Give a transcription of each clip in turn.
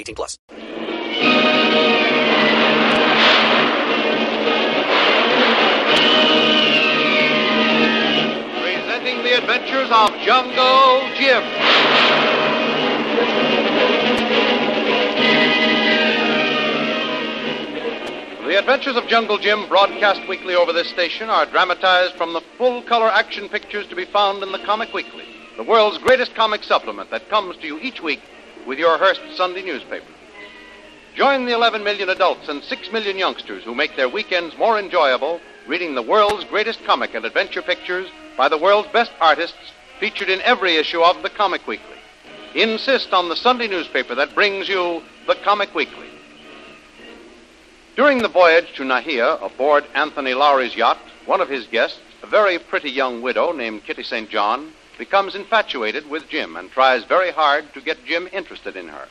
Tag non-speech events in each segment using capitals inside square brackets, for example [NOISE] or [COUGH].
18 plus. Presenting the adventures of Jungle Jim. The Adventures of Jungle Jim, broadcast weekly over this station, are dramatized from the full color action pictures to be found in the Comic Weekly, the world's greatest comic supplement that comes to you each week with your Hearst Sunday newspaper. Join the 11 million adults and 6 million youngsters who make their weekends more enjoyable reading the world's greatest comic and adventure pictures by the world's best artists featured in every issue of the Comic Weekly. Insist on the Sunday newspaper that brings you the Comic Weekly. During the voyage to Nahia aboard Anthony Lowry's yacht, one of his guests, a very pretty young widow named Kitty St. John, becomes infatuated with Jim and tries very hard to get Jim interested in her.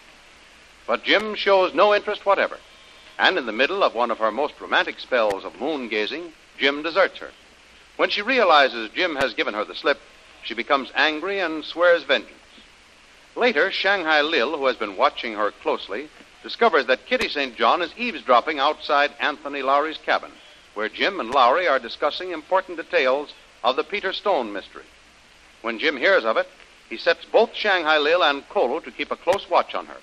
But Jim shows no interest whatever. And in the middle of one of her most romantic spells of moon gazing, Jim deserts her. When she realizes Jim has given her the slip, she becomes angry and swears vengeance. Later, Shanghai Lil, who has been watching her closely, discovers that Kitty St. John is eavesdropping outside Anthony Lowry's cabin, where Jim and Lowry are discussing important details of the Peter Stone mystery. When Jim hears of it, he sets both Shanghai Lil and Kolu to keep a close watch on her,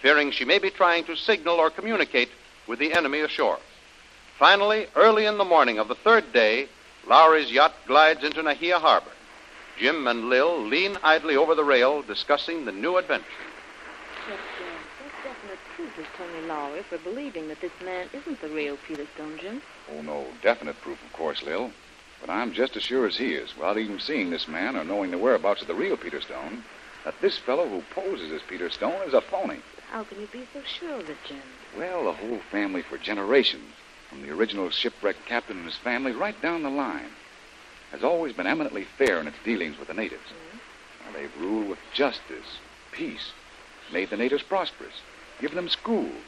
fearing she may be trying to signal or communicate with the enemy ashore. Finally, early in the morning of the third day, Lowry's yacht glides into Nahia Harbor. Jim and Lil lean idly over the rail, discussing the new adventure. But, uh, what definite proof is Tony Lowry for believing that this man isn't the real Peter Stone, Jim? Oh, no definite proof, of course, Lil. But I'm just as sure as he is, without even seeing this man or knowing the whereabouts of the real Peter Stone, that this fellow who poses as Peter Stone is a phony. How can you be so sure of it, Jim? Well, the whole family for generations, from the original shipwrecked captain and his family right down the line, has always been eminently fair in its dealings with the natives. Mm-hmm. Now, they've ruled with justice, peace, made the natives prosperous, given them schools,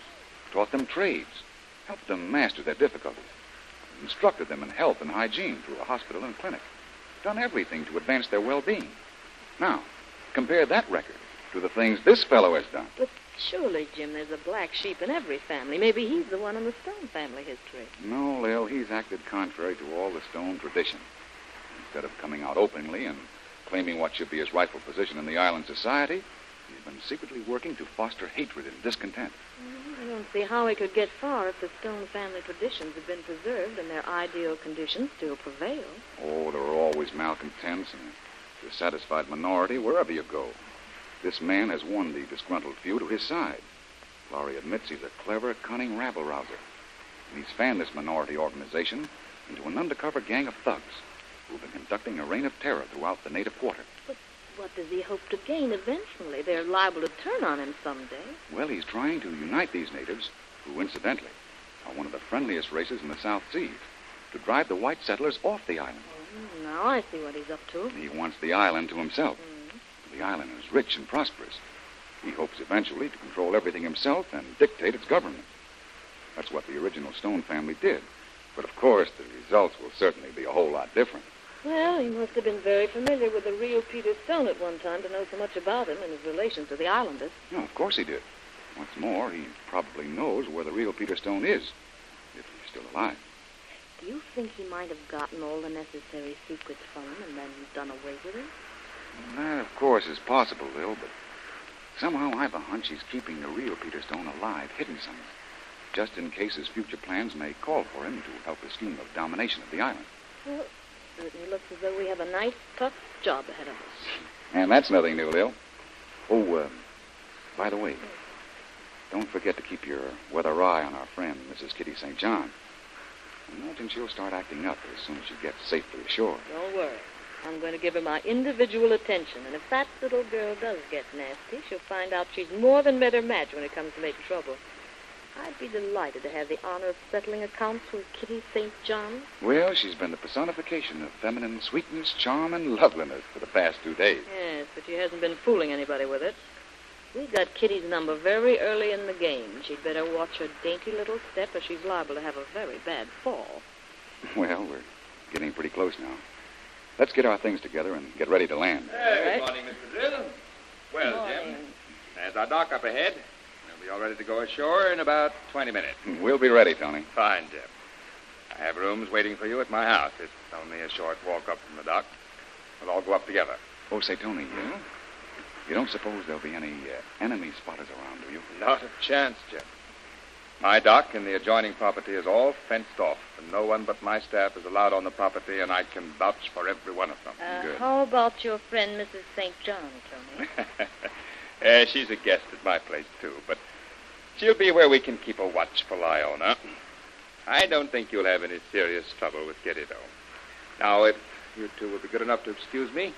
taught them trades, helped them master their difficulties, instructed them in health and hygiene through a hospital and clinic, done everything to advance their well-being. Now, compare that record to the things this fellow has done. But surely, Jim, there's a black sheep in every family. Maybe he's the one in the Stone family history. No, Lil, he's acted contrary to all the Stone tradition. Instead of coming out openly and claiming what should be his rightful position in the island society, he's been secretly working to foster hatred and discontent. Don't see how he could get far if the Stone family traditions had been preserved and their ideal conditions still prevailed. Oh, there are always malcontents and a dissatisfied minority wherever you go. This man has won the disgruntled few to his side. Lowry admits he's a clever, cunning rabble rouser. And he's fanned this minority organization into an undercover gang of thugs who've been conducting a reign of terror throughout the native quarter. What does he hope to gain eventually? They're liable to turn on him someday. Well, he's trying to unite these natives, who, incidentally, are one of the friendliest races in the South Seas, to drive the white settlers off the island. Oh, now I see what he's up to. He wants the island to himself. Mm-hmm. The island is rich and prosperous. He hopes eventually to control everything himself and dictate its government. That's what the original Stone family did. But of course, the results will certainly be a whole lot different. Well, he must have been very familiar with the real Peter Stone at one time to know so much about him and his relations to the islanders. No, of course he did. What's more, he probably knows where the real Peter Stone is, if he's still alive. Do you think he might have gotten all the necessary secrets from him and then done away with him? That, of course, is possible, Lil, but Somehow I've a hunch he's keeping the real Peter Stone alive, hidden somewhere, just in case his future plans may call for him to help his scheme of domination of the island. Well, certainly looks as though we have a nice, tough job ahead of us. And that's nothing new, Lil. Oh, uh, by the way, don't forget to keep your weather eye on our friend, Mrs. Kitty St. John. I imagine she'll start acting up as soon as she gets safely ashore. Don't worry. I'm going to give her my individual attention, and if that little girl does get nasty, she'll find out she's more than met her match when it comes to making trouble. I'd be delighted to have the honor of settling accounts with Kitty St. John. Well, she's been the personification of feminine sweetness, charm, and loveliness for the past two days. Yes, but she hasn't been fooling anybody with it. We got Kitty's number very early in the game. She'd better watch her dainty little step, or she's liable to have a very bad fall. Well, we're getting pretty close now. Let's get our things together and get ready to land. Hey, All good morning, Mr. Drill. Well, Jim, there's our dock up ahead. We'll be all ready to go ashore in about 20 minutes. We'll be ready, Tony. Fine, Jim. I have rooms waiting for you at my house. It's only a short walk up from the dock. We'll all go up together. Oh, say, Tony, you, you don't suppose there'll be any uh, enemy spotters around, do you? Not a chance, Jim. My dock and the adjoining property is all fenced off, and no one but my staff is allowed on the property, and I can vouch for every one of them. Uh, Good. how about your friend, Mrs. St. John, Tony? [LAUGHS] Eh, she's a guest at my place, too, but she'll be where we can keep a watchful eye on her. I don't think you'll have any serious trouble with Kitty, though. Now, if you two will be good enough to excuse me,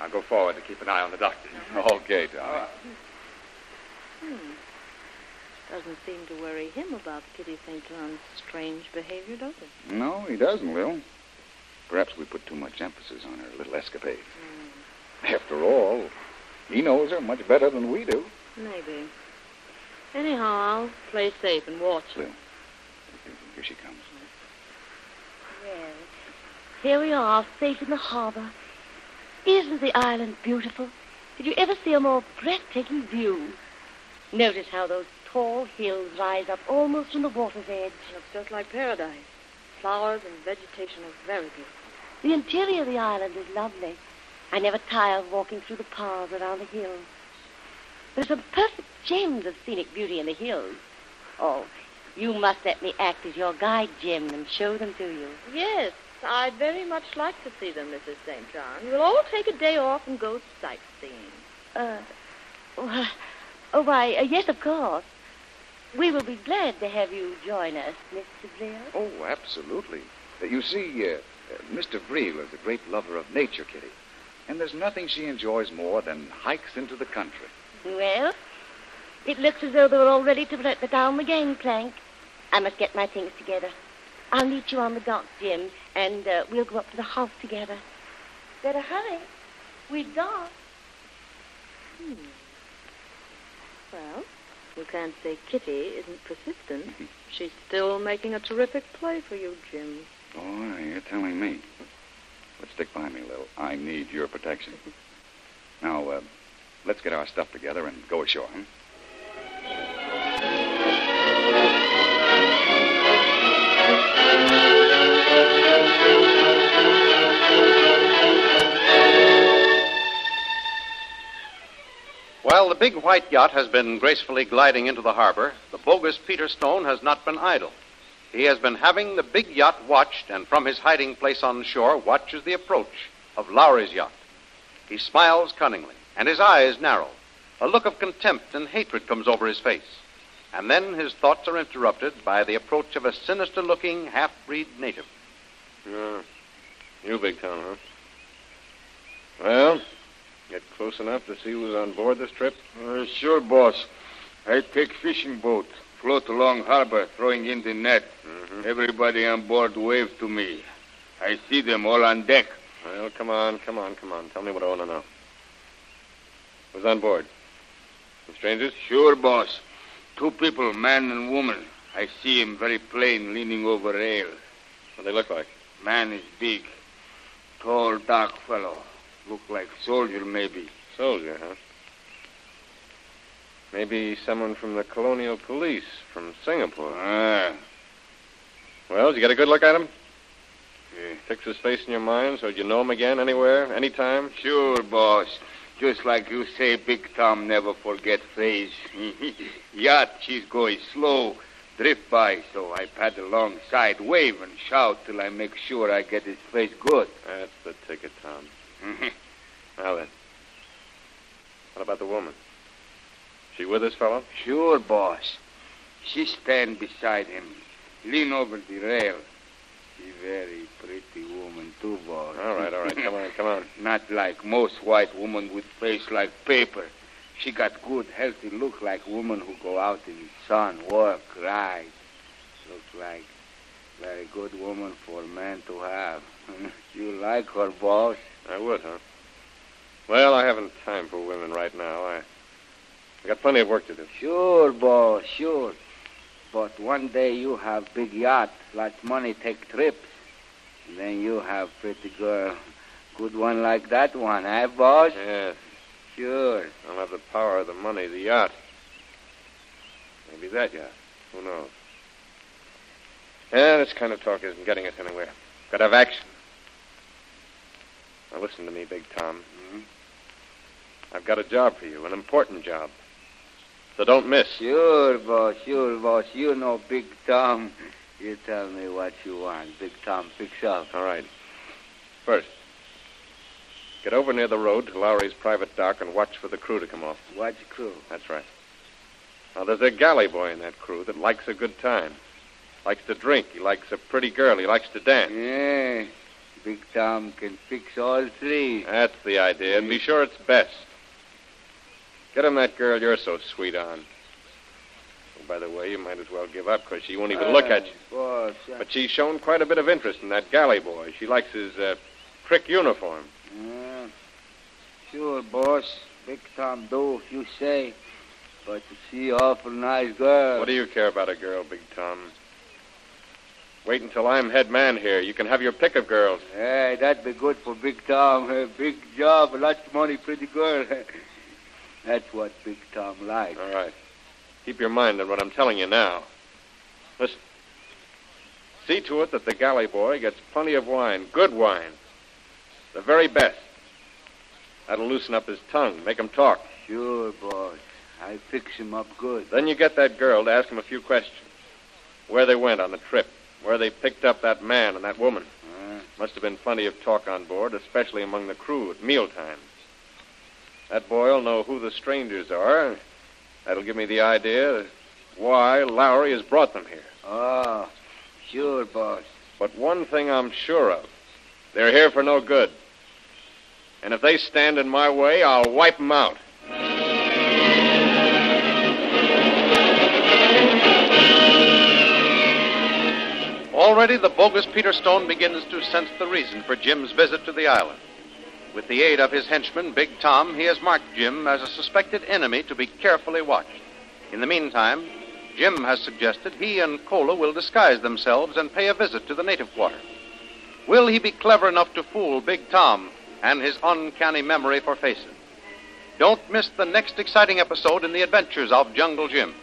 I'll go forward to keep an eye on the doctor. [LAUGHS] Okay, Tony. Hmm. Doesn't seem to worry him about Kitty St. John's strange behavior, does it? No, he doesn't, Lil. Perhaps we put too much emphasis on her little escapade. After all, he knows her much better than we do. Maybe. Anyhow, I'll play safe and watch her. Lil, here she comes. Well, here we are, safe in the harbor. Isn't the island beautiful? Did you ever see a more breathtaking view? Notice how those tall hills rise up almost from the water's edge. It Looks just like paradise. Flowers and vegetation are very beautiful. The interior of the island is lovely. I never tire of walking through the paths around the hills. There's some perfect gems of scenic beauty in the hills. Oh, you must let me act as your guide, Jim, and show them to you. Yes, I'd very much like to see them, Mrs. St. John. We'll all take a day off and go sightseeing. Uh, why- oh, why, uh, yes, of course. We will be glad to have you join us, Mr. Blair. Oh, absolutely. Uh, you see, uh, uh, Mr. Vreel is a great lover of nature, Kitty. And there's nothing she enjoys more than hikes into the country. Well, it looks as though they were all ready to let me down the gangplank. I must get my things together. I'll meet you on the dock, Jim, and uh, we'll go up to the house together. Better hurry. We've docked. Well, you can't say Kitty isn't persistent. [LAUGHS] She's still making a terrific play for you, Jim. Oh, you're telling me. But stick by me, Lil. I need your protection. [LAUGHS] Now, uh, let's get our stuff together and go ashore, huh? Big white yacht has been gracefully gliding into the harbor, the bogus Peter Stone has not been idle. He has been having the big yacht watched, and from his hiding place on shore watches the approach of Lowry's yacht. He smiles cunningly, and his eyes narrow. A look of contempt and hatred comes over his face. And then his thoughts are interrupted by the approach of a sinister looking half breed native. Yeah. You big town, huh? Well, get close enough to see who's on board this trip? Uh, sure, boss. I take fishing boat, float along harbor, throwing in the net. Everybody on board wave to me. I see them all on deck. Well, come on, come on, come on. Tell me what I want to know. Who's on board? Some strangers? Sure, boss. Two people, man and woman. I see him very plain, leaning over rail. What they look like? Man is big. Tall, dark fellow. Look like soldier, maybe. Soldier, huh? Maybe someone from the colonial police from Singapore. Ah. Well, did you get a good look at him? Yeah. Fix his face in your mind so you know him again, anywhere, anytime? Sure, boss. Just like you say, Big Tom never forget face. [LAUGHS] Yacht, she's going slow. Drift by, so I paddle alongside, wave and shout till I make sure I get his face good. That's the ticket, Tom. Mm-hmm. now then. What about the woman? She with this fellow? Sure, boss. She stand beside him, lean over the rail. She very pretty woman, too, boss. All right, all right. Come on, come on. [LAUGHS] Not like most white woman with face like paper. She got good, healthy look like woman who go out in the sun, work, ride. Look like very good woman for man to have. [LAUGHS] you like her, boss? I would, huh? Well, I haven't time for women right now. I, I got plenty of work to do. Sure, boss, sure. But one day you have big yacht, lots money, take trips. Then you have pretty girl. Good one like that one, eh, boss? Yes. Sure. I'll have the power, the money, the yacht. Maybe that yacht. Who knows? Yeah, this kind of talk isn't getting us anywhere. Gotta have action. Now listen to me, Big Tom. Mm-hmm. I've got a job for you, an important job. So don't miss. Sure, boss, sure, boss. You know Big Tom. You tell me what you want. Big Tom picks up. All right. First, get over near the road to Lowry's private dock and watch for the crew to come off. Watch crew. That's right. Now, there's a galley boy in that crew that likes a good time. Likes to drink. He likes a pretty girl. He likes to dance. Yeah. Big Tom can fix all three. That's the idea, and be sure it's best. Get him that girl you're so sweet on. Oh, by the way, you might as well give up, because she won't even look at you. Boss. But she's shown quite a bit of interest in that galley boy. She likes his uh, prick uniform. Yeah. Sure, boss. Big Tom do if you say. But she awful nice girl. What do you care about a girl, Big Tom? Wait until I'm head man here. You can have your pick of girls. Hey, that'd be good for Big Tom. A big job, lots of money, pretty girl. [LAUGHS] That's what Big Tom likes. All right. Keep your mind on what I'm telling you now. Listen. See to it that the galley boy gets plenty of wine, good wine. The very best. That'll loosen up his tongue, make him talk. Sure, boss. I fix him up good. Then you get that girl to ask him a few questions. Where they went on the trip, where they picked up that man and that woman. Uh, Must have been plenty of talk on board, especially among the crew at mealtime. That boy'll know who the strangers are. That'll give me the idea why Lowry has brought them here. oh, sure, boss. But one thing I'm sure of they're here for no good. And if they stand in my way, I'll wipe them out. Already the bogus Peter Stone begins to sense the reason for Jim's visit to the island. With the aid of his henchman, Big Tom, he has marked Jim as a suspected enemy to be carefully watched. In the meantime, Jim has suggested he and Kolu will disguise themselves and pay a visit to the native quarter. Will he be clever enough to fool Big Tom and his uncanny memory for faces? Don't miss the next exciting episode in the adventures of Jungle Jim.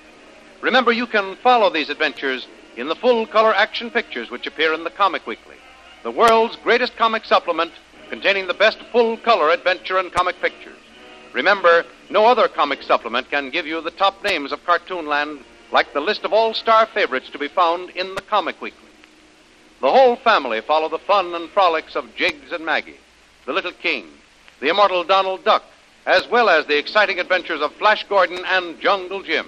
Remember, you can follow these adventures in the full color action pictures which appear in the Comic Weekly, the world's greatest comic supplement containing the best full color adventure and comic pictures. Remember, no other comic supplement can give you the top names of Cartoonland like the list of all star favorites to be found in the Comic Weekly. The whole family follow the fun and frolics of Jiggs and Maggie, the Little King, the immortal Donald Duck, as well as the exciting adventures of Flash Gordon and Jungle Jim.